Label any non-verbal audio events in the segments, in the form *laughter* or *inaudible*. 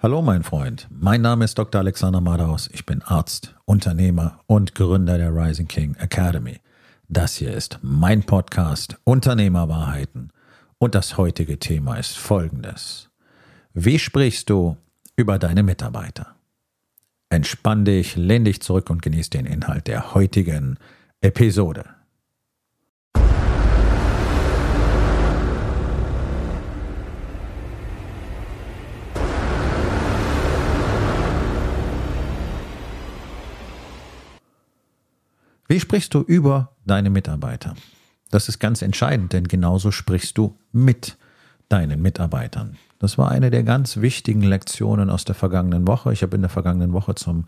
Hallo mein Freund, mein Name ist Dr. Alexander Madaus, ich bin Arzt, Unternehmer und Gründer der Rising King Academy. Das hier ist mein Podcast Unternehmerwahrheiten und das heutige Thema ist folgendes. Wie sprichst du über deine Mitarbeiter? Entspann dich, lehn dich zurück und genieß den Inhalt der heutigen Episode. Wie sprichst du über deine Mitarbeiter? Das ist ganz entscheidend, denn genauso sprichst du mit deinen Mitarbeitern. Das war eine der ganz wichtigen Lektionen aus der vergangenen Woche. Ich habe in der vergangenen Woche zum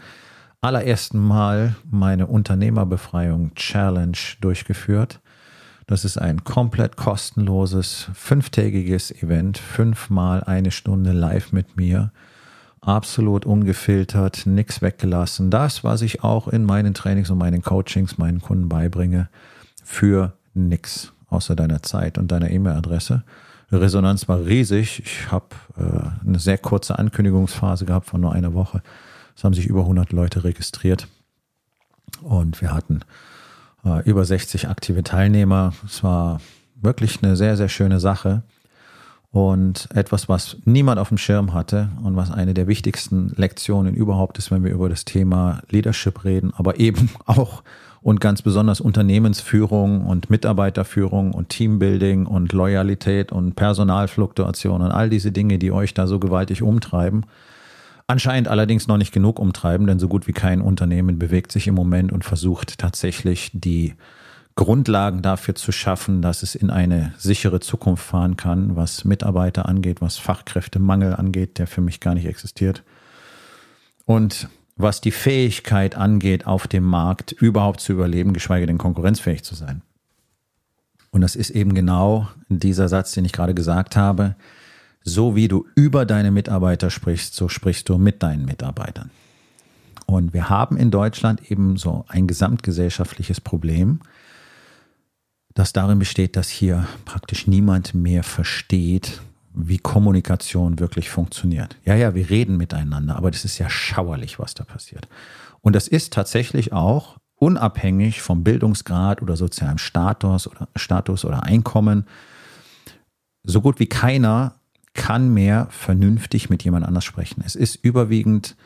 allerersten Mal meine Unternehmerbefreiung Challenge durchgeführt. Das ist ein komplett kostenloses, fünftägiges Event, fünfmal eine Stunde live mit mir absolut ungefiltert, nichts weggelassen. Das, was ich auch in meinen Trainings und meinen Coachings meinen Kunden beibringe, für nichts außer deiner Zeit und deiner E-Mail-Adresse. Resonanz war riesig. Ich habe äh, eine sehr kurze Ankündigungsphase gehabt von nur einer Woche. Es haben sich über 100 Leute registriert und wir hatten äh, über 60 aktive Teilnehmer. Es war wirklich eine sehr, sehr schöne Sache. Und etwas, was niemand auf dem Schirm hatte und was eine der wichtigsten Lektionen überhaupt ist, wenn wir über das Thema Leadership reden, aber eben *laughs* auch und ganz besonders Unternehmensführung und Mitarbeiterführung und Teambuilding und Loyalität und Personalfluktuation und all diese Dinge, die euch da so gewaltig umtreiben. Anscheinend allerdings noch nicht genug umtreiben, denn so gut wie kein Unternehmen bewegt sich im Moment und versucht tatsächlich die Grundlagen dafür zu schaffen, dass es in eine sichere Zukunft fahren kann, was Mitarbeiter angeht, was Fachkräftemangel angeht, der für mich gar nicht existiert. Und was die Fähigkeit angeht, auf dem Markt überhaupt zu überleben, geschweige denn konkurrenzfähig zu sein. Und das ist eben genau dieser Satz, den ich gerade gesagt habe. So wie du über deine Mitarbeiter sprichst, so sprichst du mit deinen Mitarbeitern. Und wir haben in Deutschland eben so ein gesamtgesellschaftliches Problem, das darin besteht, dass hier praktisch niemand mehr versteht, wie Kommunikation wirklich funktioniert. Ja, ja, wir reden miteinander, aber das ist ja schauerlich, was da passiert. Und das ist tatsächlich auch unabhängig vom Bildungsgrad oder sozialem Status oder Status oder Einkommen. So gut wie keiner kann mehr vernünftig mit jemand anders sprechen. Es ist überwiegend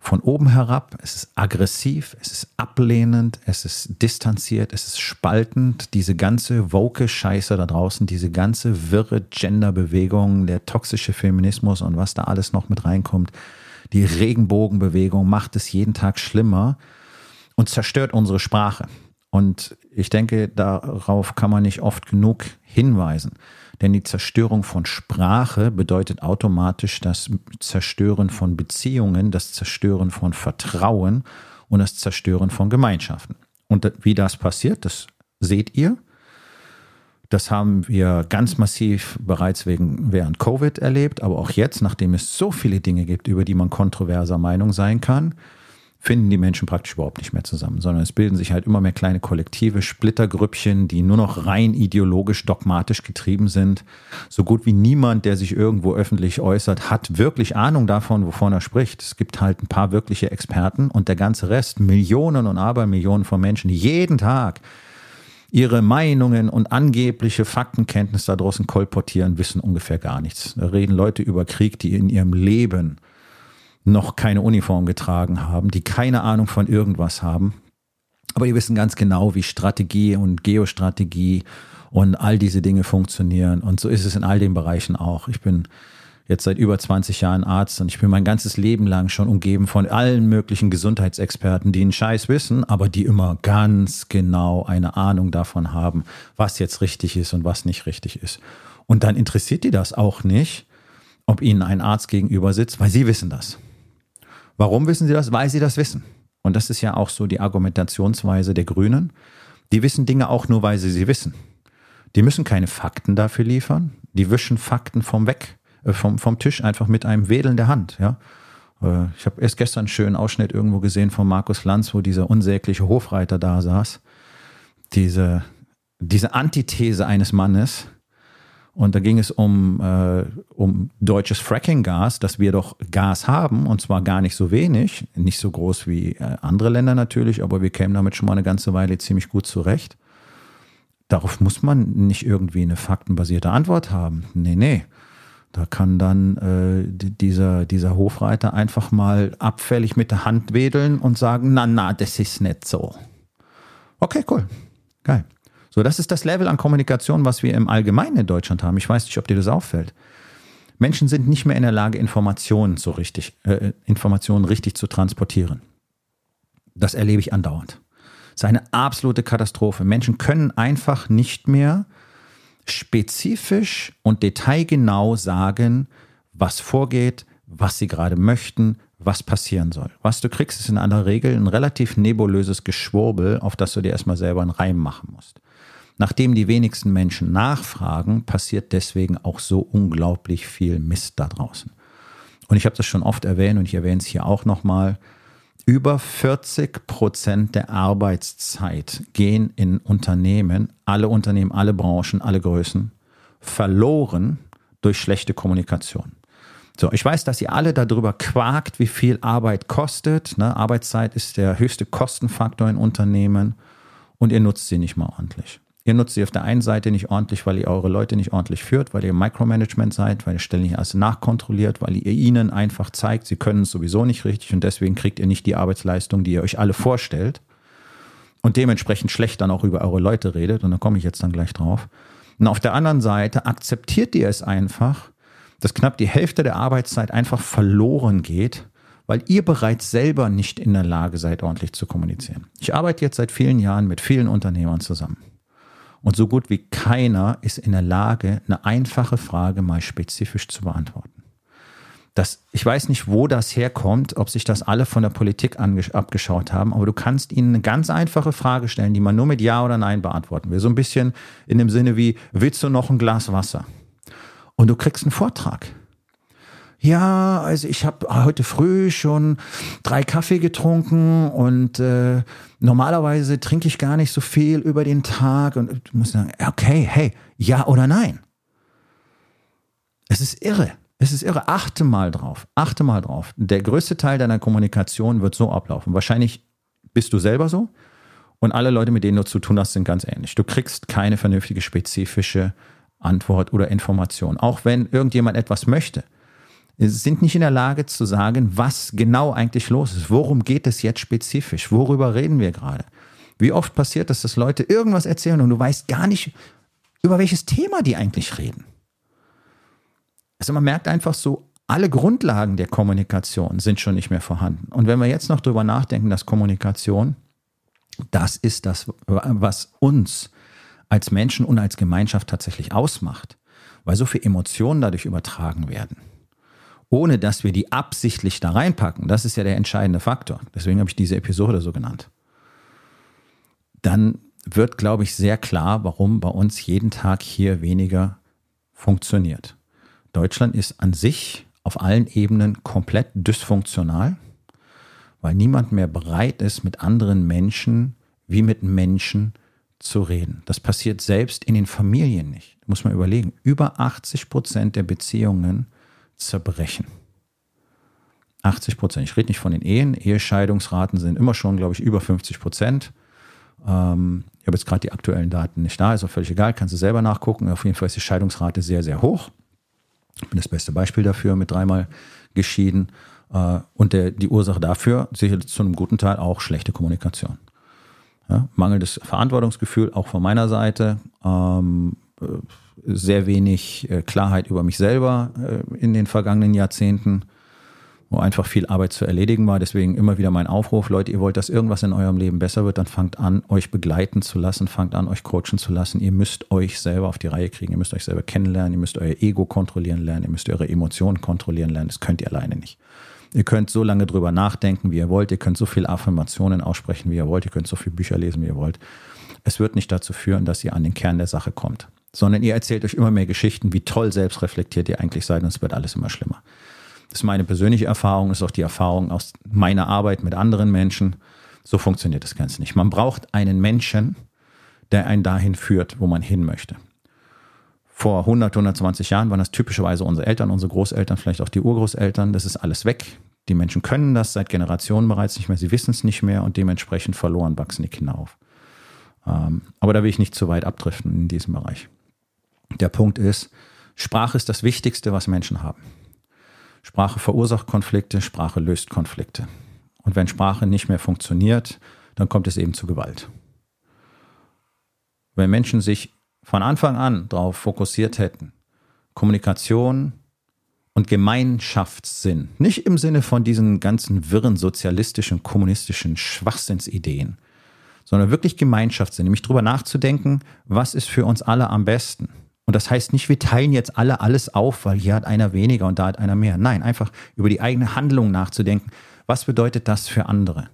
von oben herab, es ist aggressiv, es ist ablehnend, es ist distanziert, es ist spaltend. Diese ganze woke Scheiße da draußen, diese ganze wirre Genderbewegung, der toxische Feminismus und was da alles noch mit reinkommt, die Regenbogenbewegung macht es jeden Tag schlimmer und zerstört unsere Sprache. Und ich denke, darauf kann man nicht oft genug hinweisen. Denn die Zerstörung von Sprache bedeutet automatisch das Zerstören von Beziehungen, das Zerstören von Vertrauen und das Zerstören von Gemeinschaften. Und wie das passiert, das seht ihr. Das haben wir ganz massiv bereits wegen, während Covid erlebt, aber auch jetzt, nachdem es so viele Dinge gibt, über die man kontroverser Meinung sein kann, finden die Menschen praktisch überhaupt nicht mehr zusammen, sondern es bilden sich halt immer mehr kleine Kollektive, Splittergrüppchen, die nur noch rein ideologisch, dogmatisch getrieben sind. So gut wie niemand, der sich irgendwo öffentlich äußert, hat wirklich Ahnung davon, wovon er spricht. Es gibt halt ein paar wirkliche Experten und der ganze Rest, Millionen und Abermillionen von Menschen, die jeden Tag ihre Meinungen und angebliche Faktenkenntnis da draußen kolportieren, wissen ungefähr gar nichts. Da reden Leute über Krieg, die in ihrem Leben noch keine Uniform getragen haben, die keine Ahnung von irgendwas haben. Aber die wissen ganz genau, wie Strategie und Geostrategie und all diese Dinge funktionieren. Und so ist es in all den Bereichen auch. Ich bin jetzt seit über 20 Jahren Arzt und ich bin mein ganzes Leben lang schon umgeben von allen möglichen Gesundheitsexperten, die einen Scheiß wissen, aber die immer ganz genau eine Ahnung davon haben, was jetzt richtig ist und was nicht richtig ist. Und dann interessiert die das auch nicht, ob ihnen ein Arzt gegenüber sitzt, weil sie wissen das. Warum wissen sie das? Weil sie das wissen. Und das ist ja auch so die Argumentationsweise der Grünen. Die wissen Dinge auch nur, weil sie sie wissen. Die müssen keine Fakten dafür liefern. Die wischen Fakten vom Weg, äh, vom, vom Tisch einfach mit einem Wedeln der Hand. Ja? Äh, ich habe erst gestern einen schönen Ausschnitt irgendwo gesehen von Markus Lanz, wo dieser unsägliche Hofreiter da saß. Diese, diese Antithese eines Mannes, Und da ging es um, äh, um deutsches Fracking-Gas, dass wir doch Gas haben und zwar gar nicht so wenig, nicht so groß wie äh, andere Länder natürlich, aber wir kämen damit schon mal eine ganze Weile ziemlich gut zurecht. Darauf muss man nicht irgendwie eine faktenbasierte Antwort haben. Nee, nee. Da kann dann äh, dieser, dieser Hofreiter einfach mal abfällig mit der Hand wedeln und sagen, na, na, das ist nicht so. Okay, cool. Geil. So, das ist das Level an Kommunikation, was wir im Allgemeinen in Deutschland haben. Ich weiß nicht, ob dir das auffällt. Menschen sind nicht mehr in der Lage, Informationen so richtig, äh, Informationen richtig zu transportieren. Das erlebe ich andauernd. Das ist eine absolute Katastrophe. Menschen können einfach nicht mehr spezifisch und detailgenau sagen, was vorgeht, was sie gerade möchten, was passieren soll. Was du kriegst, ist in aller Regel ein relativ nebulöses Geschwurbel, auf das du dir erstmal selber einen Reim machen musst. Nachdem die wenigsten Menschen nachfragen, passiert deswegen auch so unglaublich viel Mist da draußen. Und ich habe das schon oft erwähnt und ich erwähne es hier auch nochmal. Über 40 Prozent der Arbeitszeit gehen in Unternehmen, alle Unternehmen, alle Branchen, alle Größen, verloren durch schlechte Kommunikation. So, ich weiß, dass ihr alle darüber quakt, wie viel Arbeit kostet. Ne? Arbeitszeit ist der höchste Kostenfaktor in Unternehmen und ihr nutzt sie nicht mal ordentlich. Ihr nutzt sie auf der einen Seite nicht ordentlich, weil ihr eure Leute nicht ordentlich führt, weil ihr Micromanagement seid, weil ihr ständig alles nachkontrolliert, weil ihr ihnen einfach zeigt, sie können es sowieso nicht richtig und deswegen kriegt ihr nicht die Arbeitsleistung, die ihr euch alle vorstellt und dementsprechend schlecht dann auch über eure Leute redet und da komme ich jetzt dann gleich drauf. Und auf der anderen Seite akzeptiert ihr es einfach, dass knapp die Hälfte der Arbeitszeit einfach verloren geht, weil ihr bereits selber nicht in der Lage seid, ordentlich zu kommunizieren. Ich arbeite jetzt seit vielen Jahren mit vielen Unternehmern zusammen. Und so gut wie keiner ist in der Lage, eine einfache Frage mal spezifisch zu beantworten. Das, ich weiß nicht, wo das herkommt, ob sich das alle von der Politik abgeschaut haben, aber du kannst ihnen eine ganz einfache Frage stellen, die man nur mit Ja oder Nein beantworten will. So ein bisschen in dem Sinne wie, willst du noch ein Glas Wasser? Und du kriegst einen Vortrag. Ja, also ich habe heute früh schon drei Kaffee getrunken und äh, normalerweise trinke ich gar nicht so viel über den Tag und du musst sagen, okay, hey, ja oder nein. Es ist irre. Es ist irre. Achte mal drauf. Achte mal drauf. Der größte Teil deiner Kommunikation wird so ablaufen. Wahrscheinlich bist du selber so und alle Leute, mit denen du zu tun hast, sind ganz ähnlich. Du kriegst keine vernünftige, spezifische Antwort oder Information. Auch wenn irgendjemand etwas möchte, sind nicht in der Lage zu sagen, was genau eigentlich los ist. Worum geht es jetzt spezifisch? Worüber reden wir gerade? Wie oft passiert es, dass Leute irgendwas erzählen und du weißt gar nicht, über welches Thema die eigentlich reden? Also man merkt einfach so, alle Grundlagen der Kommunikation sind schon nicht mehr vorhanden. Und wenn wir jetzt noch darüber nachdenken, dass Kommunikation, das ist das, was uns als Menschen und als Gemeinschaft tatsächlich ausmacht, weil so viele Emotionen dadurch übertragen werden, ohne dass wir die absichtlich da reinpacken, das ist ja der entscheidende Faktor, deswegen habe ich diese Episode so genannt, dann wird, glaube ich, sehr klar, warum bei uns jeden Tag hier weniger funktioniert. Deutschland ist an sich auf allen Ebenen komplett dysfunktional, weil niemand mehr bereit ist, mit anderen Menschen wie mit Menschen zu reden. Das passiert selbst in den Familien nicht. Muss man überlegen. Über 80 Prozent der Beziehungen zerbrechen. 80 Prozent. Ich rede nicht von den Ehen. Ehescheidungsraten sind immer schon, glaube ich, über 50 Prozent. Ähm, ich habe jetzt gerade die aktuellen Daten nicht da, ist auch völlig egal, kannst du selber nachgucken. Auf jeden Fall ist die Scheidungsrate sehr, sehr hoch. Ich bin das beste Beispiel dafür, mit dreimal geschieden. Äh, und der, die Ursache dafür sicherlich zu einem guten Teil auch schlechte Kommunikation. Ja, mangelndes Verantwortungsgefühl auch von meiner Seite. Ähm, äh, sehr wenig äh, Klarheit über mich selber äh, in den vergangenen Jahrzehnten, wo einfach viel Arbeit zu erledigen war. Deswegen immer wieder mein Aufruf, Leute, ihr wollt, dass irgendwas in eurem Leben besser wird, dann fangt an, euch begleiten zu lassen, fangt an, euch coachen zu lassen. Ihr müsst euch selber auf die Reihe kriegen, ihr müsst euch selber kennenlernen, ihr müsst euer Ego kontrollieren lernen, ihr müsst eure Emotionen kontrollieren lernen. Das könnt ihr alleine nicht. Ihr könnt so lange drüber nachdenken, wie ihr wollt. Ihr könnt so viele Affirmationen aussprechen, wie ihr wollt. Ihr könnt so viele Bücher lesen, wie ihr wollt. Es wird nicht dazu führen, dass ihr an den Kern der Sache kommt sondern ihr erzählt euch immer mehr Geschichten, wie toll selbstreflektiert ihr eigentlich seid und es wird alles immer schlimmer. Das ist meine persönliche Erfahrung, ist auch die Erfahrung aus meiner Arbeit mit anderen Menschen. So funktioniert das Ganze nicht. Man braucht einen Menschen, der einen dahin führt, wo man hin möchte. Vor 100, 120 Jahren waren das typischerweise unsere Eltern, unsere Großeltern, vielleicht auch die Urgroßeltern. Das ist alles weg. Die Menschen können das seit Generationen bereits nicht mehr. Sie wissen es nicht mehr und dementsprechend verloren wachsen die Kinder auf. Ähm, aber da will ich nicht zu weit abdriften in diesem Bereich. Der Punkt ist, Sprache ist das Wichtigste, was Menschen haben. Sprache verursacht Konflikte, Sprache löst Konflikte. Und wenn Sprache nicht mehr funktioniert, dann kommt es eben zu Gewalt. Wenn Menschen sich von Anfang an darauf fokussiert hätten, Kommunikation und Gemeinschaftssinn, nicht im Sinne von diesen ganzen wirren sozialistischen, kommunistischen Schwachsinnsideen, sondern wirklich Gemeinschaftssinn, nämlich darüber nachzudenken, was ist für uns alle am besten. Und das heißt nicht, wir teilen jetzt alle alles auf, weil hier hat einer weniger und da hat einer mehr. Nein, einfach über die eigene Handlung nachzudenken. Was bedeutet das für andere?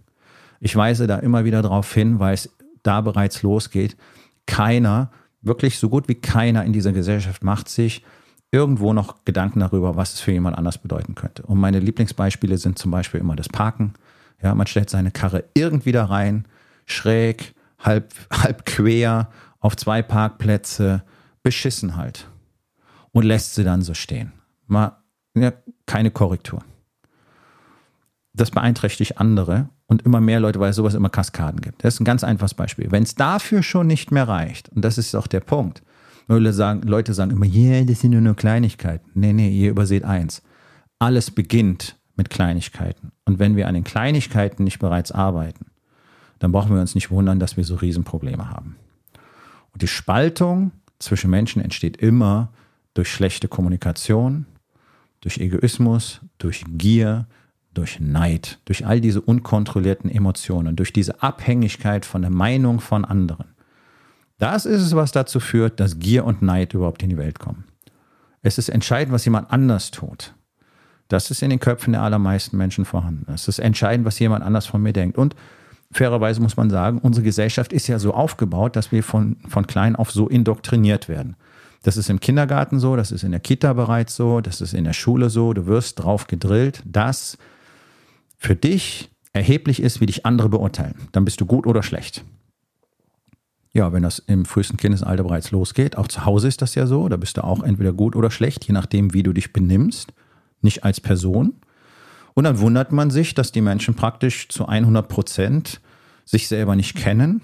Ich weise da immer wieder darauf hin, weil es da bereits losgeht. Keiner, wirklich so gut wie keiner in dieser Gesellschaft macht sich irgendwo noch Gedanken darüber, was es für jemand anders bedeuten könnte. Und meine Lieblingsbeispiele sind zum Beispiel immer das Parken. Ja, man stellt seine Karre irgendwie da rein, schräg, halb, *laughs* halb quer, auf zwei Parkplätze, beschissen halt. Und lässt sie dann so stehen. Mal, ja, keine Korrektur das beeinträchtigt andere und immer mehr Leute, weil es sowas immer Kaskaden gibt. Das ist ein ganz einfaches Beispiel. Wenn es dafür schon nicht mehr reicht, und das ist auch der Punkt, Leute sagen, Leute sagen immer, yeah, das sind nur, nur Kleinigkeiten. Nee, nee, ihr überseht eins. Alles beginnt mit Kleinigkeiten. Und wenn wir an den Kleinigkeiten nicht bereits arbeiten, dann brauchen wir uns nicht wundern, dass wir so Riesenprobleme haben. Und die Spaltung zwischen Menschen entsteht immer durch schlechte Kommunikation, durch Egoismus, durch Gier, durch Neid, durch all diese unkontrollierten Emotionen, durch diese Abhängigkeit von der Meinung von anderen. Das ist es, was dazu führt, dass Gier und Neid überhaupt in die Welt kommen. Es ist entscheidend, was jemand anders tut. Das ist in den Köpfen der allermeisten Menschen vorhanden. Es ist entscheidend, was jemand anders von mir denkt. Und fairerweise muss man sagen, unsere Gesellschaft ist ja so aufgebaut, dass wir von, von klein auf so indoktriniert werden. Das ist im Kindergarten so, das ist in der Kita bereits so, das ist in der Schule so. Du wirst drauf gedrillt, dass für dich erheblich ist, wie dich andere beurteilen. Dann bist du gut oder schlecht. Ja, wenn das im frühesten Kindesalter bereits losgeht, auch zu Hause ist das ja so, da bist du auch entweder gut oder schlecht, je nachdem, wie du dich benimmst, nicht als Person. Und dann wundert man sich, dass die Menschen praktisch zu 100 Prozent sich selber nicht kennen,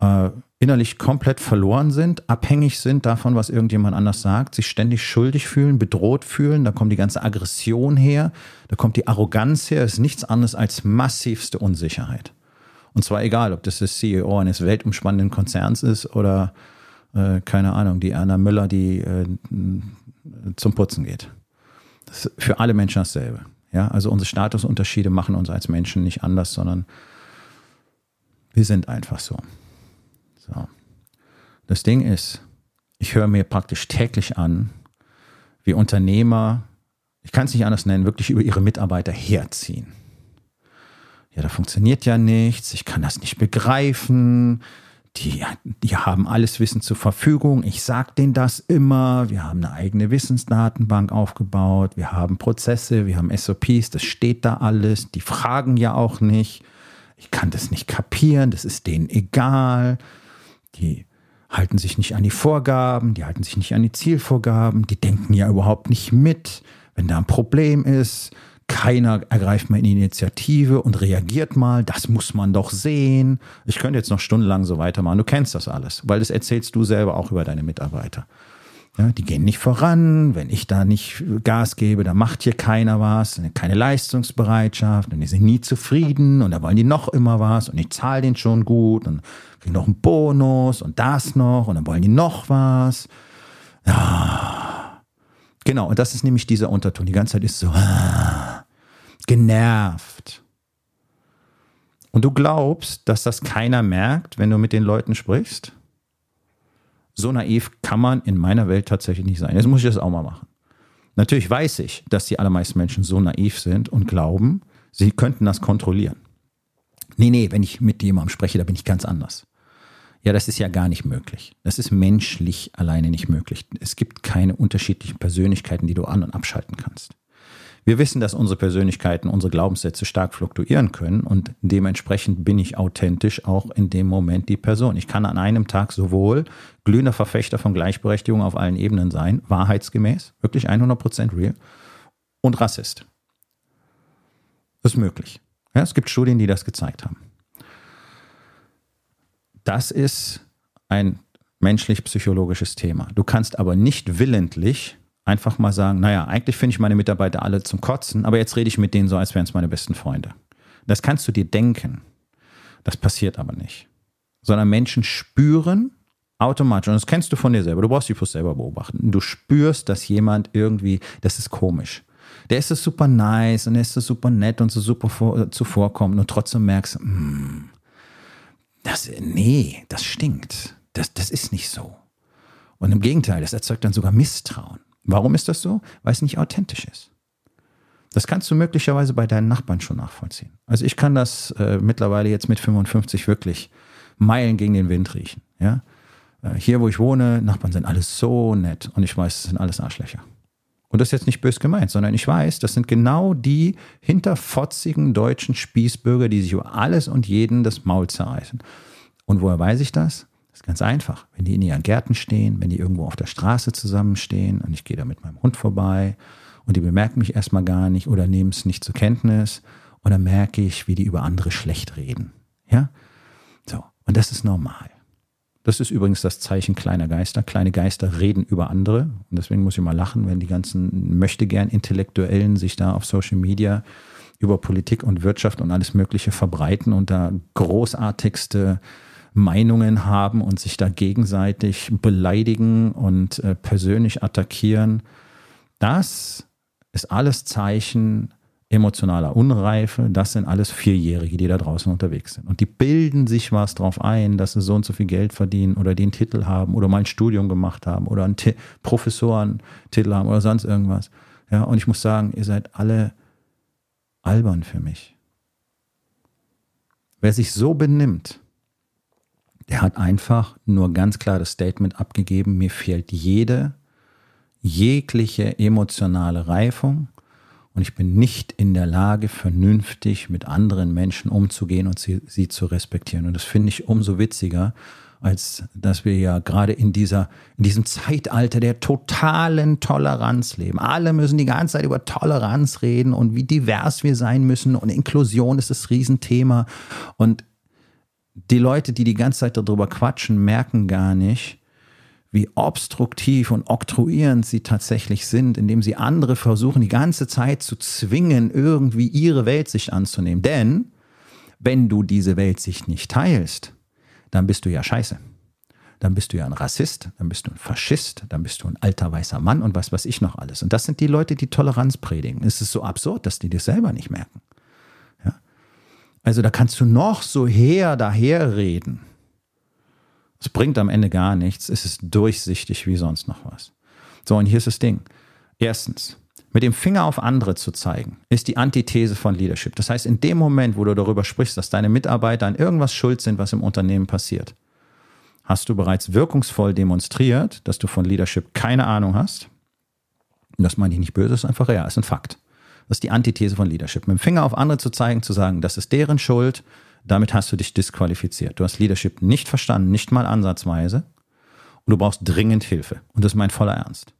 äh, innerlich komplett verloren sind, abhängig sind davon, was irgendjemand anders sagt, sich ständig schuldig fühlen, bedroht fühlen, da kommt die ganze Aggression her, da kommt die Arroganz her, ist nichts anderes als massivste Unsicherheit. Und zwar egal, ob das das CEO eines weltumspannenden Konzerns ist oder, äh, keine Ahnung, die Anna Müller, die äh, zum Putzen geht. Das ist für alle Menschen dasselbe. Ja, also unsere Statusunterschiede machen uns als Menschen nicht anders, sondern wir sind einfach so. So. Das Ding ist, ich höre mir praktisch täglich an, wie Unternehmer, ich kann es nicht anders nennen, wirklich über ihre Mitarbeiter herziehen. Ja, da funktioniert ja nichts, ich kann das nicht begreifen. Die, die haben alles Wissen zur Verfügung. Ich sage denen das immer. Wir haben eine eigene Wissensdatenbank aufgebaut. Wir haben Prozesse, wir haben SOPs, das steht da alles. Die fragen ja auch nicht. Ich kann das nicht kapieren, das ist denen egal die halten sich nicht an die Vorgaben, die halten sich nicht an die Zielvorgaben, die denken ja überhaupt nicht mit, wenn da ein Problem ist. Keiner ergreift mal eine Initiative und reagiert mal. Das muss man doch sehen. Ich könnte jetzt noch stundenlang so weitermachen. Du kennst das alles, weil das erzählst du selber auch über deine Mitarbeiter. Ja, die gehen nicht voran. Wenn ich da nicht Gas gebe, dann macht hier keiner was. Keine Leistungsbereitschaft. Und die sind nie zufrieden. Und da wollen die noch immer was. Und ich zahle den schon gut. Und kriege noch einen Bonus und das noch. Und dann wollen die noch was. Ja. Genau. Und das ist nämlich dieser Unterton. Die ganze Zeit ist so ah, genervt. Und du glaubst, dass das keiner merkt, wenn du mit den Leuten sprichst? So naiv kann man in meiner Welt tatsächlich nicht sein. Jetzt muss ich das auch mal machen. Natürlich weiß ich, dass die allermeisten Menschen so naiv sind und glauben, sie könnten das kontrollieren. Nee, nee, wenn ich mit jemandem spreche, da bin ich ganz anders. Ja, das ist ja gar nicht möglich. Das ist menschlich alleine nicht möglich. Es gibt keine unterschiedlichen Persönlichkeiten, die du an- und abschalten kannst. Wir wissen, dass unsere Persönlichkeiten, unsere Glaubenssätze stark fluktuieren können und dementsprechend bin ich authentisch auch in dem Moment die Person. Ich kann an einem Tag sowohl glühender Verfechter von Gleichberechtigung auf allen Ebenen sein, wahrheitsgemäß, wirklich 100% real, und Rassist. Das ist möglich. Ja, es gibt Studien, die das gezeigt haben. Das ist ein menschlich-psychologisches Thema. Du kannst aber nicht willentlich einfach mal sagen, naja, eigentlich finde ich meine Mitarbeiter alle zum Kotzen, aber jetzt rede ich mit denen so, als wären es meine besten Freunde. Das kannst du dir denken. Das passiert aber nicht. Sondern Menschen spüren automatisch, und das kennst du von dir selber, du brauchst dich bloß selber beobachten. Du spürst, dass jemand irgendwie, das ist komisch. Der ist so super nice und er ist so super nett und so super vor, zuvorkommend und trotzdem merkst, mm, das, nee, das stinkt. Das, das ist nicht so. Und im Gegenteil, das erzeugt dann sogar Misstrauen. Warum ist das so? Weil es nicht authentisch ist. Das kannst du möglicherweise bei deinen Nachbarn schon nachvollziehen. Also ich kann das äh, mittlerweile jetzt mit 55 wirklich Meilen gegen den Wind riechen. Ja? Äh, hier, wo ich wohne, Nachbarn sind alles so nett und ich weiß, es sind alles Arschlöcher. Und das ist jetzt nicht bös gemeint, sondern ich weiß, das sind genau die hinterfotzigen deutschen Spießbürger, die sich über alles und jeden das Maul zerreißen. Und woher weiß ich das? Das ist ganz einfach. Wenn die in ihren Gärten stehen, wenn die irgendwo auf der Straße zusammenstehen und ich gehe da mit meinem Hund vorbei und die bemerken mich erstmal gar nicht oder nehmen es nicht zur Kenntnis und dann merke ich, wie die über andere schlecht reden. Ja? So. Und das ist normal. Das ist übrigens das Zeichen kleiner Geister. Kleine Geister reden über andere. Und deswegen muss ich mal lachen, wenn die ganzen möchte gern Intellektuellen sich da auf Social Media über Politik und Wirtschaft und alles Mögliche verbreiten und da großartigste Meinungen haben und sich da gegenseitig beleidigen und äh, persönlich attackieren. Das ist alles Zeichen emotionaler Unreife. Das sind alles Vierjährige, die da draußen unterwegs sind. Und die bilden sich was drauf ein, dass sie so und so viel Geld verdienen oder den Titel haben oder mal ein Studium gemacht haben oder einen T Professorentitel haben oder sonst irgendwas. Ja, und ich muss sagen, ihr seid alle albern für mich. Wer sich so benimmt, der hat einfach nur ganz klar das Statement abgegeben, mir fehlt jede, jegliche emotionale Reifung und ich bin nicht in der Lage, vernünftig mit anderen Menschen umzugehen und sie, sie zu respektieren. Und das finde ich umso witziger, als dass wir ja gerade in in diesem Zeitalter der totalen Toleranz leben. Alle müssen die ganze Zeit über Toleranz reden und wie divers wir sein müssen und Inklusion ist das Riesenthema. Und die Leute, die die ganze Zeit darüber quatschen, merken gar nicht, wie obstruktiv und oktroyierend sie tatsächlich sind, indem sie andere versuchen, die ganze Zeit zu zwingen, irgendwie ihre Weltsicht anzunehmen. Denn wenn du diese Weltsicht nicht teilst, dann bist du ja scheiße. Dann bist du ja ein Rassist, dann bist du ein Faschist, dann bist du ein alter weißer Mann und was weiß ich noch alles. Und das sind die Leute, die Toleranz predigen. Es ist so absurd, dass die das selber nicht merken. Also da kannst du noch so her daherreden. Es bringt am Ende gar nichts. Es ist durchsichtig wie sonst noch was. So, und hier ist das Ding. Erstens, mit dem Finger auf andere zu zeigen, ist die Antithese von Leadership. Das heißt, in dem Moment, wo du darüber sprichst, dass deine Mitarbeiter an irgendwas schuld sind, was im Unternehmen passiert, hast du bereits wirkungsvoll demonstriert, dass du von Leadership keine Ahnung hast. Und das meine ich nicht böse, ist einfach real, ist ein Fakt. Das ist die Antithese von Leadership. Mit dem Finger auf andere zu zeigen, zu sagen, das ist deren Schuld, damit hast du dich disqualifiziert. Du hast Leadership nicht verstanden, nicht mal ansatzweise. Und du brauchst dringend Hilfe. Und das ist mein voller Ernst.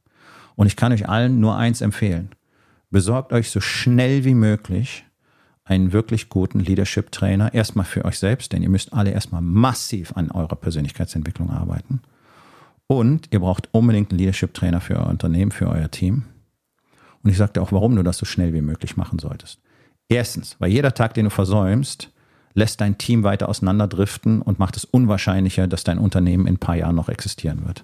Und ich kann euch allen nur eins empfehlen. Besorgt euch so schnell wie möglich einen wirklich guten Leadership-Trainer. Erstmal für euch selbst, denn ihr müsst alle erstmal massiv an eurer Persönlichkeitsentwicklung arbeiten. Und ihr braucht unbedingt einen Leadership-Trainer für euer Unternehmen, für euer Team. Und ich sagte auch, warum du das so schnell wie möglich machen solltest. Erstens, weil jeder Tag, den du versäumst, lässt dein Team weiter auseinanderdriften und macht es unwahrscheinlicher, dass dein Unternehmen in ein paar Jahren noch existieren wird.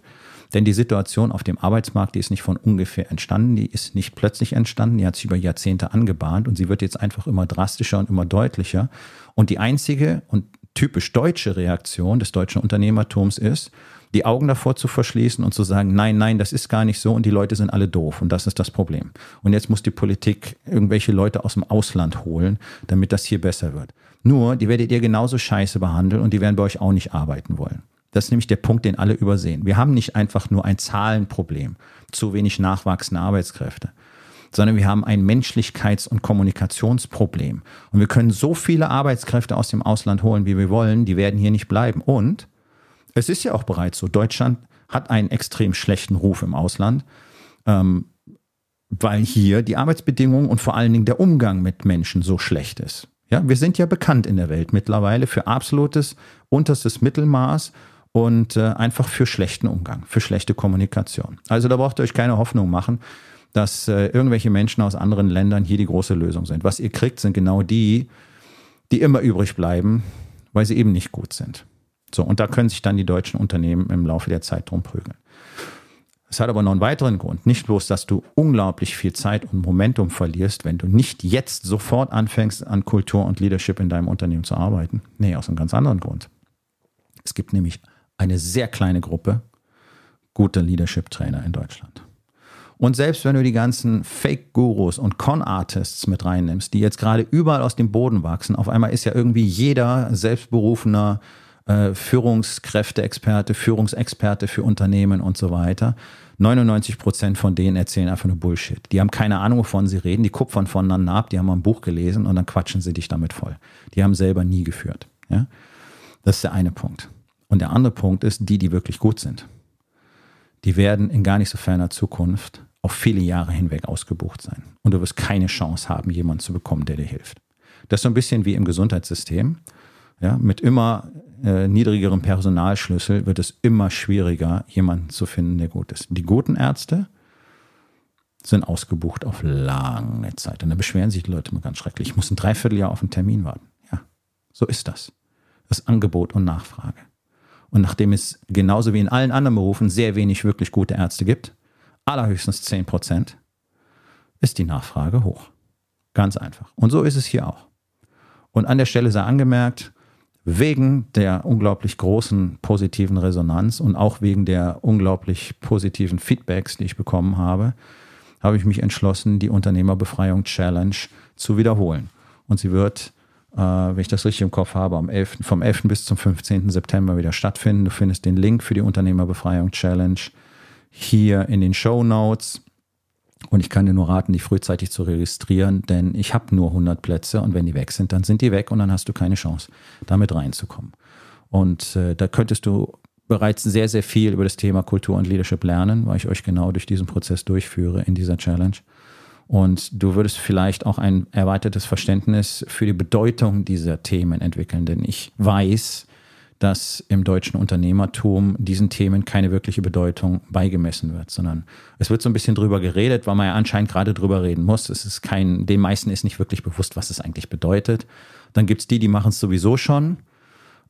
Denn die Situation auf dem Arbeitsmarkt, die ist nicht von ungefähr entstanden, die ist nicht plötzlich entstanden, die hat sich über Jahrzehnte angebahnt und sie wird jetzt einfach immer drastischer und immer deutlicher. Und die einzige und typisch deutsche Reaktion des deutschen Unternehmertums ist, die Augen davor zu verschließen und zu sagen, nein, nein, das ist gar nicht so und die Leute sind alle doof und das ist das Problem. Und jetzt muss die Politik irgendwelche Leute aus dem Ausland holen, damit das hier besser wird. Nur, die werdet ihr genauso scheiße behandeln und die werden bei euch auch nicht arbeiten wollen. Das ist nämlich der Punkt, den alle übersehen. Wir haben nicht einfach nur ein Zahlenproblem, zu wenig nachwachsende Arbeitskräfte. sondern wir haben ein Menschlichkeits- und Kommunikationsproblem. Und wir können so viele Arbeitskräfte aus dem Ausland holen, wie wir wollen, die werden hier nicht bleiben. Und es ist ja auch bereits so, Deutschland hat einen extrem schlechten Ruf im Ausland, ähm, weil hier die Arbeitsbedingungen und vor allen Dingen der Umgang mit Menschen so schlecht ist. Ja, wir sind ja bekannt in der Welt mittlerweile für absolutes unterstes Mittelmaß und äh, einfach für schlechten Umgang, für schlechte Kommunikation. Also da braucht ihr euch keine Hoffnung machen, dass äh, irgendwelche Menschen aus anderen Ländern hier die große Lösung sind. Was ihr kriegt, sind genau die, die immer übrig bleiben, weil sie eben nicht gut sind. So, und da können sich dann die deutschen Unternehmen im Laufe der Zeit drum prügeln. Es hat aber noch einen weiteren Grund. Nicht bloß, dass du unglaublich viel Zeit und Momentum verlierst, wenn du nicht jetzt sofort anfängst, an Kultur und Leadership in deinem Unternehmen zu arbeiten. Nee, aus einem ganz anderen Grund. Es gibt nämlich eine sehr kleine Gruppe guter Leadership-Trainer in Deutschland. Und selbst wenn du die ganzen Fake-Gurus und Con-Artists mit reinnimmst, die jetzt gerade überall aus dem Boden wachsen, auf einmal ist ja irgendwie jeder selbstberufener äh, Führungskräfte-Experte, Führungsexperte für Unternehmen und so weiter. 99 Prozent von denen erzählen einfach nur Bullshit. Die haben keine Ahnung, wovon sie reden, die kupfern voneinander ab, die haben ein Buch gelesen und dann quatschen sie dich damit voll. Die haben selber nie geführt. Ja? Das ist der eine Punkt. Und der andere Punkt ist, die, die wirklich gut sind, die werden in gar nicht so ferner Zukunft auf viele Jahre hinweg ausgebucht sein. Und du wirst keine Chance haben, jemanden zu bekommen, der dir hilft. Das ist so ein bisschen wie im Gesundheitssystem. Ja, mit immer äh, niedrigerem Personalschlüssel wird es immer schwieriger, jemanden zu finden, der gut ist. Die guten Ärzte sind ausgebucht auf lange Zeit. Und da beschweren sich die Leute immer ganz schrecklich. Ich muss ein Dreivierteljahr auf einen Termin warten. Ja, so ist das. Das Angebot und Nachfrage. Und nachdem es genauso wie in allen anderen Berufen sehr wenig wirklich gute Ärzte gibt, allerhöchstens 10 Prozent, ist die Nachfrage hoch. Ganz einfach. Und so ist es hier auch. Und an der Stelle sei angemerkt, wegen der unglaublich großen positiven Resonanz und auch wegen der unglaublich positiven Feedbacks, die ich bekommen habe, habe ich mich entschlossen, die Unternehmerbefreiung Challenge zu wiederholen. Und sie wird, äh, wenn ich das richtig im Kopf habe, am 11., vom 11. bis zum 15. September wieder stattfinden. Du findest den Link für die Unternehmerbefreiung Challenge hier in den Show Notes. Und ich kann dir nur raten, dich frühzeitig zu registrieren, denn ich habe nur 100 Plätze und wenn die weg sind, dann sind die weg und dann hast du keine Chance, damit reinzukommen. Und äh, da könntest du bereits sehr, sehr viel über das Thema Kultur und Leadership lernen, weil ich euch genau durch diesen Prozess durchführe in dieser Challenge. Und du würdest vielleicht auch ein erweitertes Verständnis für die Bedeutung dieser Themen entwickeln, denn ich weiß, dass im deutschen Unternehmertum diesen Themen keine wirkliche Bedeutung beigemessen wird, sondern es wird so ein bisschen drüber geredet, weil man ja anscheinend gerade drüber reden muss. Es ist kein, den meisten ist nicht wirklich bewusst, was es eigentlich bedeutet. Dann gibt es die, die machen es sowieso schon.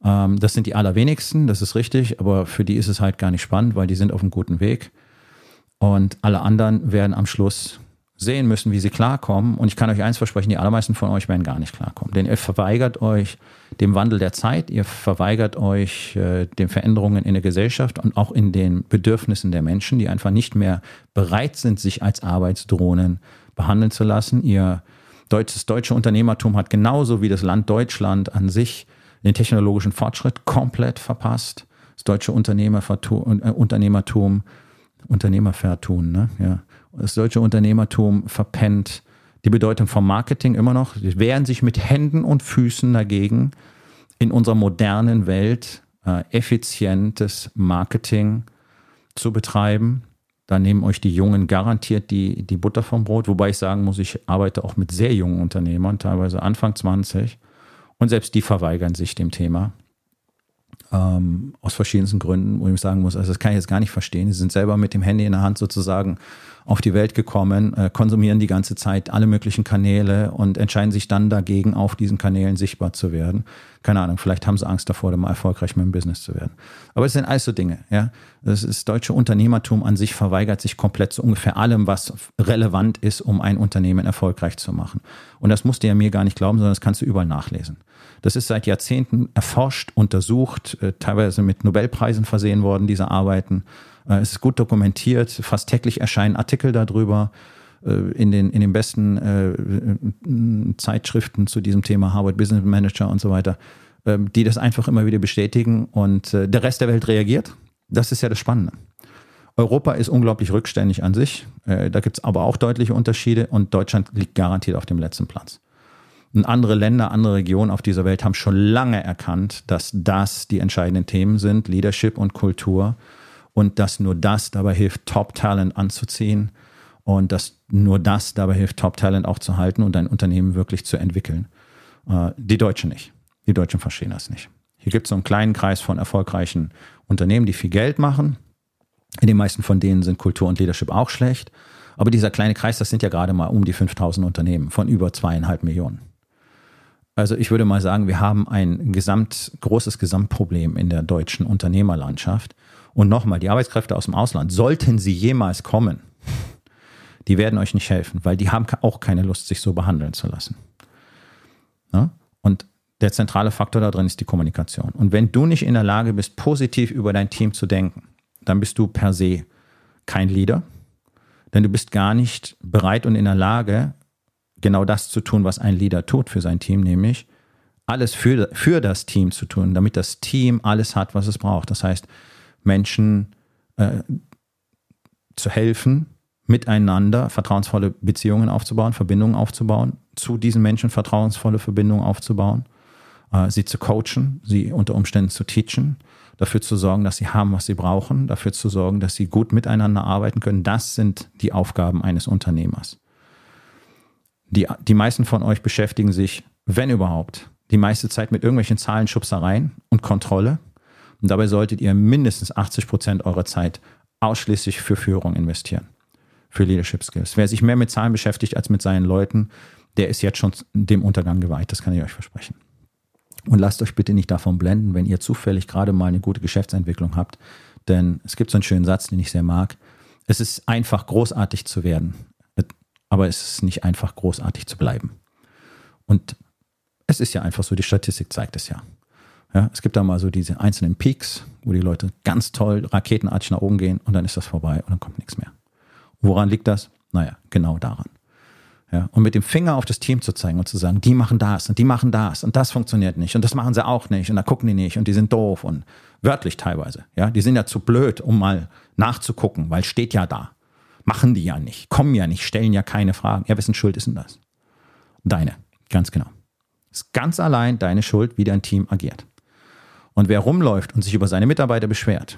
Ähm, das sind die allerwenigsten, das ist richtig, aber für die ist es halt gar nicht spannend, weil die sind auf einem guten Weg. Und alle anderen werden am Schluss sehen müssen, wie sie klarkommen. Und ich kann euch eins versprechen, die allermeisten von euch werden gar nicht klarkommen. Denn ihr verweigert euch dem Wandel der Zeit, ihr verweigert euch äh, den Veränderungen in der Gesellschaft und auch in den Bedürfnissen der Menschen, die einfach nicht mehr bereit sind, sich als Arbeitsdrohnen behandeln zu lassen. Ihr das deutsche Unternehmertum hat genauso wie das Land Deutschland an sich den technologischen Fortschritt komplett verpasst. Das deutsche Unternehmertum, äh, Unternehmertum Unternehmervertun, ne? Ja das deutsche Unternehmertum verpennt die Bedeutung vom Marketing immer noch. Sie wehren sich mit Händen und Füßen dagegen, in unserer modernen Welt äh, effizientes Marketing zu betreiben. Da nehmen euch die Jungen garantiert die, die Butter vom Brot, wobei ich sagen muss, ich arbeite auch mit sehr jungen Unternehmern, teilweise Anfang 20. Und selbst die verweigern sich dem Thema. Ähm, aus verschiedensten Gründen, wo ich sagen muss, also das kann ich jetzt gar nicht verstehen. Sie sind selber mit dem Handy in der Hand sozusagen auf die Welt gekommen, äh, konsumieren die ganze Zeit alle möglichen Kanäle und entscheiden sich dann dagegen, auf diesen Kanälen sichtbar zu werden. Keine Ahnung, vielleicht haben sie Angst davor, mal erfolgreich mit dem Business zu werden. Aber es sind alles so Dinge, ja. Das ist deutsche Unternehmertum an sich verweigert sich komplett zu ungefähr allem, was relevant ist, um ein Unternehmen erfolgreich zu machen. Und das musst du ja mir gar nicht glauben, sondern das kannst du überall nachlesen. Das ist seit Jahrzehnten erforscht, untersucht, äh, teilweise mit Nobelpreisen versehen worden, diese Arbeiten. Äh, es ist gut dokumentiert, fast täglich erscheinen Artikel darüber äh, in den, in den besten äh, Zeitschriften zu diesem Thema, Harvard Business Manager und so weiter, die das einfach immer wieder bestätigen und der Rest der Welt reagiert. Das ist ja das Spannende. Europa ist unglaublich rückständig an sich. Da gibt es aber auch deutliche Unterschiede und Deutschland liegt garantiert auf dem letzten Platz. Und andere Länder, andere Regionen auf dieser Welt haben schon lange erkannt, dass das die entscheidenden Themen sind, Leadership und Kultur. Und dass nur das dabei hilft, Top-Talent anzuziehen. Und dass nur das dabei hilft, Top-Talent auch zu halten und ein Unternehmen wirklich zu entwickeln. Äh, die Deutschen nicht. Die Deutschen verstehen das nicht. Hier gibt es so einen kleinen Kreis von erfolgreichen Unternehmen, die viel Geld machen. In den meisten von denen sind Kultur und Leadership auch schlecht. Aber dieser kleine Kreis, das sind ja gerade mal um die 5000 Unternehmen von über zweieinhalb Millionen. Also ich würde mal sagen, wir haben ein gesamt, großes Gesamtproblem in der deutschen Unternehmerlandschaft. Und nochmal, die Arbeitskräfte aus dem Ausland, sollten sie jemals kommen, die werden euch nicht helfen, weil die haben auch keine Lust, sich so behandeln zu lassen. Ja? Und der zentrale Faktor da drin ist die Kommunikation. Und wenn du nicht in der Lage bist, positiv über dein Team zu denken, dann bist du per se kein Leader, denn du bist gar nicht bereit und in der Lage, genau das zu tun, was ein Leader tut für sein Team, nämlich alles für, für das Team zu tun, damit das Team alles hat, was es braucht. Das heißt, Menschen äh, zu helfen, miteinander vertrauensvolle Beziehungen aufzubauen, Verbindungen aufzubauen, zu diesen Menschen vertrauensvolle Verbindungen aufzubauen, äh, sie zu coachen, sie unter Umständen zu teachen, dafür zu sorgen, dass sie haben, was sie brauchen, dafür zu sorgen, dass sie gut miteinander arbeiten können. Das sind die Aufgaben eines Unternehmers. Die, die meisten von euch beschäftigen sich, wenn überhaupt, die meiste Zeit mit irgendwelchen Zahlenschubsereien und Kontrolle. Und dabei solltet ihr mindestens 80 Prozent eurer Zeit ausschließlich für Führung investieren, für Leadership Skills. Wer sich mehr mit Zahlen beschäftigt als mit seinen Leuten, der ist jetzt schon dem Untergang geweiht, das kann ich euch versprechen. Und lasst euch bitte nicht davon blenden, wenn ihr zufällig gerade mal eine gute Geschäftsentwicklung habt. Denn es gibt so einen schönen Satz, den ich sehr mag. Es ist einfach großartig zu werden aber es ist nicht einfach großartig zu bleiben. Und es ist ja einfach so, die Statistik zeigt es ja. Ja. Es gibt da mal so diese einzelnen Peaks, wo die Leute ganz toll raketenartig nach oben gehen und dann ist das vorbei und dann kommt nichts mehr. Woran liegt das? Naja, genau daran. Ja, und mit dem Finger auf das Team zu zeigen und zu sagen, die machen das und die machen das und das funktioniert nicht und das machen sie auch nicht und da gucken die nicht und die sind doof und wörtlich teilweise. Ja, die sind ja zu blöd, um mal nachzugucken, weil steht ja da. Machen die ja nicht, kommen ja nicht, stellen ja keine Fragen. Ja, wessen Schuld ist denn das? Deine, ganz genau. Ist ganz allein deine Schuld, wie dein Team agiert. Und wer rumläuft und sich über seine Mitarbeiter beschwert,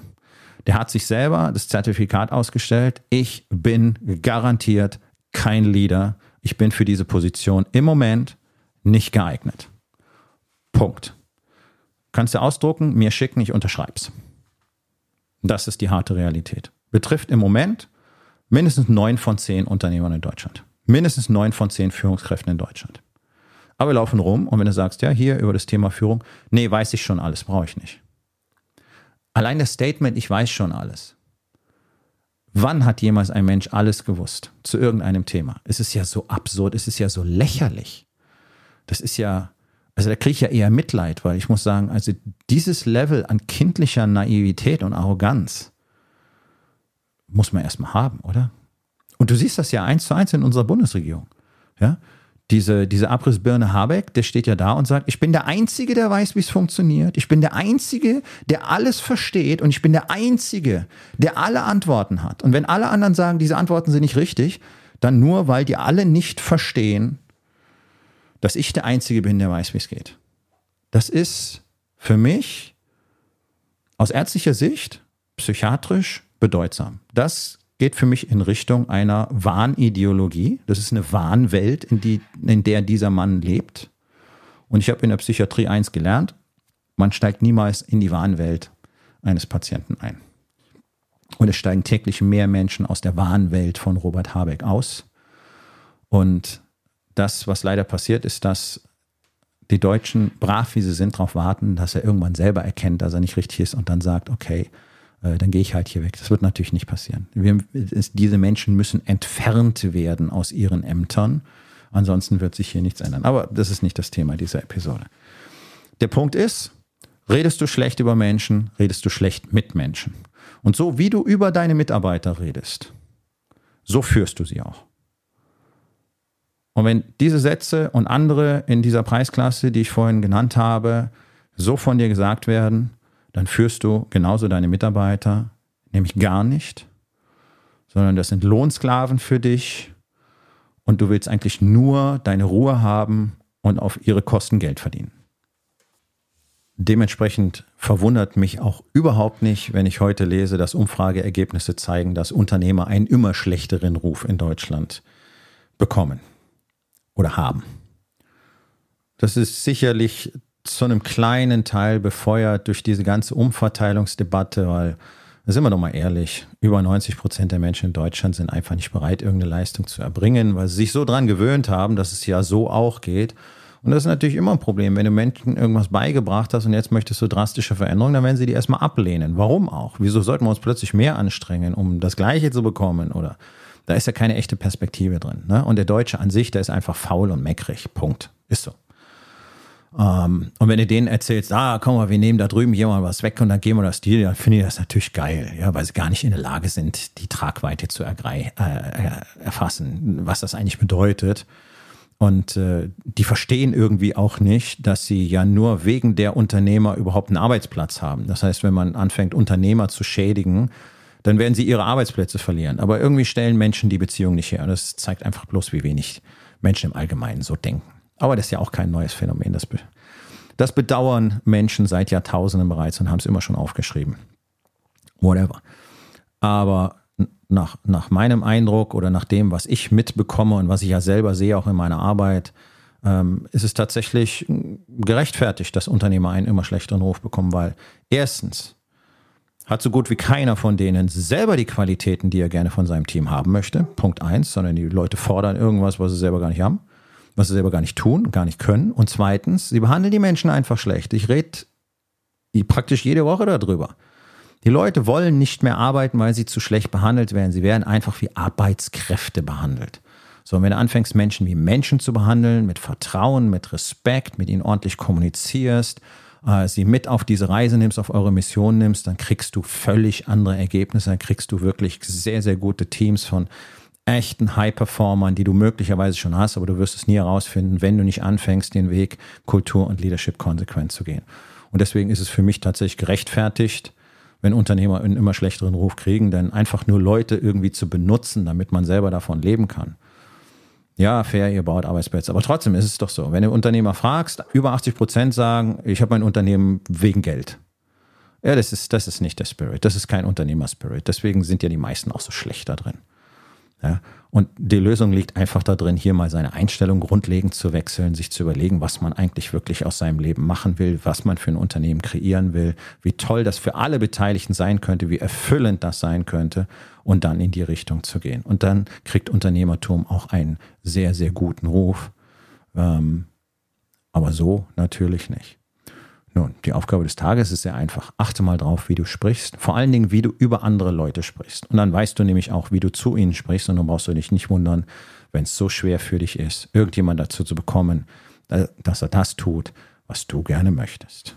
der hat sich selber das Zertifikat ausgestellt. Ich bin garantiert kein Leader. Ich bin für diese Position im Moment nicht geeignet. Punkt. Kannst du ausdrucken, mir schicken, ich unterschreib's. Das ist die harte Realität. Betrifft im Moment mindestens neun von zehn Unternehmern in Deutschland. Mindestens neun von zehn Führungskräften in Deutschland. Aber wir laufen rum und wenn du sagst, ja, hier über das Thema Führung, nee, weiß ich schon alles, brauche ich nicht. Allein das Statement, ich weiß schon alles. Wann hat jemals ein Mensch alles gewusst zu irgendeinem Thema? Es ist ja so absurd, es ist ja so lächerlich. Das ist ja, also da kriege ich ja eher Mitleid, weil ich muss sagen, also dieses Level an kindlicher Naivität und Arroganz, muss man erstmal haben, oder? Und du siehst das ja eins zu eins in unserer Bundesregierung. Ja? Diese, diese Abrissbirne Habeck, der steht ja da und sagt, ich bin der Einzige, der weiß, wie es funktioniert. Ich bin der Einzige, der alles versteht und ich bin der Einzige, der alle Antworten hat. Und wenn alle anderen sagen, diese Antworten sind nicht richtig, dann nur, weil die alle nicht verstehen, dass ich der Einzige bin, der weiß, wie es geht. Das ist für mich aus ärztlicher Sicht psychiatrisch bedeutsam. Das geht für mich in Richtung einer Wahnideologie. Das ist eine Wahnwelt, in, die, in der dieser Mann lebt. Und ich habe in der Psychiatrie eins gelernt, man steigt niemals in die Wahnwelt eines Patienten ein. Und es steigen täglich mehr Menschen aus der Wahnwelt von Robert Habeck aus. Und das, was leider passiert, ist, dass die Deutschen, brav wie sie sind, darauf warten, dass er irgendwann selber erkennt, dass er nicht richtig ist und dann sagt, okay, dann gehe ich halt hier weg. Das wird natürlich nicht passieren. Wir, es, diese Menschen müssen entfernt werden aus ihren Ämtern. Ansonsten wird sich hier nichts ändern. Aber das ist nicht das Thema dieser Episode. Der Punkt ist, redest du schlecht über Menschen, redest du schlecht mit Menschen. Und so wie du über deine Mitarbeiter redest, so führst du sie auch. Und wenn diese Sätze und andere in dieser Preisklasse, die ich vorhin genannt habe, so von dir gesagt werden, dann führst du genauso deine Mitarbeiter, nämlich gar nicht sondern das sind Lohnsklaven für dich und du willst eigentlich nur deine Ruhe haben und auf ihre Kosten Geld verdienen. Dementsprechend verwundert mich auch überhaupt nicht, wenn ich heute lese, dass Umfrageergebnisse zeigen, dass Unternehmer einen immer schlechteren Ruf in Deutschland bekommen oder haben. Das ist sicherlich zu einem kleinen Teil befeuert durch diese ganze Umverteilungsdebatte, weil, sind wir doch mal ehrlich, über 90 Prozent der Menschen in Deutschland sind einfach nicht bereit, irgendeine Leistung zu erbringen, weil sie sich so dran gewöhnt haben, dass es ja so auch geht und das ist natürlich immer ein Problem, wenn du Menschen irgendwas beigebracht hast und jetzt möchtest du drastische Veränderungen, dann werden sie die erstmal ablehnen. Warum auch? Wieso sollten wir uns plötzlich mehr anstrengen, um das Gleiche zu bekommen? Oder da ist ja keine echte Perspektive drin. Ne? Und der Deutsche an sich, der ist einfach faul und meckrig. Punkt. Ist so. Um, ähm, und wenn du denen erzählst, ah, komm mal, wir nehmen da drüben hier mal was weg und dann gehen wir das Deal, dann finde ich das natürlich geil, ja, weil sie gar nicht in der Lage sind, die Tragweite zu äh, erfassen, was das eigentlich bedeutet. Und äh, die verstehen irgendwie auch nicht, dass sie ja nur wegen der Unternehmer überhaupt einen Arbeitsplatz haben. Das heißt, wenn man anfängt, Unternehmer zu schädigen, dann werden sie ihre Arbeitsplätze verlieren. Aber irgendwie stellen Menschen die Beziehung nicht her. Und das zeigt einfach bloß, wie wenig Menschen im Allgemeinen so denken. Aber das ist ja auch kein neues Phänomen. Das, be das bedauern Menschen seit Jahrtausenden bereits und haben es immer schon aufgeschrieben. Whatever. Aber nach, nach meinem Eindruck oder nach dem, was ich mitbekomme und was ich ja selber sehe, auch in meiner Arbeit, ähm, ist es tatsächlich gerechtfertigt, dass Unternehmer einen immer schlechteren Ruf bekommen, weil erstens hat so gut wie keiner von denen selber die Qualitäten, die er gerne von seinem Team haben möchte. Punkt eins, sondern die Leute fordern irgendwas, was sie selber gar nicht haben, was sie selber gar nicht tun, gar nicht können. Und zweitens, sie behandeln die Menschen einfach schlecht. Ich rede praktisch jede Woche darüber. Die Leute wollen nicht mehr arbeiten, weil sie zu schlecht behandelt werden. Sie werden einfach wie Arbeitskräfte behandelt. So, und wenn du anfängst, Menschen wie Menschen zu behandeln, mit Vertrauen, mit Respekt, mit ihnen ordentlich kommunizierst, äh, sie mit auf diese Reise nimmst, auf eure Mission nimmst, dann kriegst du völlig andere Ergebnisse. Dann kriegst du wirklich sehr, sehr gute Teams von echten High-Performern, die du möglicherweise schon hast, aber du wirst es nie herausfinden, wenn du nicht anfängst, den Weg Kultur und Leadership konsequent zu gehen. Und deswegen ist es für mich tatsächlich gerechtfertigt, wenn Unternehmer einen immer schlechteren Ruf kriegen, denn einfach nur Leute irgendwie zu benutzen, damit man selber davon leben kann. Ja, fair, ihr baut Arbeitsplätze. Aber trotzdem ist es doch so. Wenn du Unternehmer fragst, über 80 Prozent sagen, ich habe mein Unternehmen wegen Geld. Ja, das ist, das ist nicht der Spirit. Das ist kein Unternehmer-Spirit. Deswegen sind ja die meisten auch so schlecht da drin. Ja? Und die Lösung liegt einfach darin, hier mal seine Einstellung grundlegend zu wechseln, sich zu überlegen, was man eigentlich wirklich aus seinem Leben machen will, was man für ein Unternehmen kreieren will, wie toll das für alle Beteiligten sein könnte, wie erfüllend das sein könnte und dann in die Richtung zu gehen. Und dann kriegt Unternehmertum auch einen sehr, sehr guten Ruf. Ähm, aber so natürlich nicht. Nun, die Aufgabe des Tages ist sehr einfach. Achte mal drauf, wie du sprichst. Vor allen Dingen, wie du über andere Leute sprichst. Und dann weißt du nämlich auch, wie du zu ihnen sprichst. Und dann brauchst du dich nicht wundern, wenn es so schwer für dich ist, irgendjemand dazu zu bekommen, dass er das tut, was du gerne möchtest.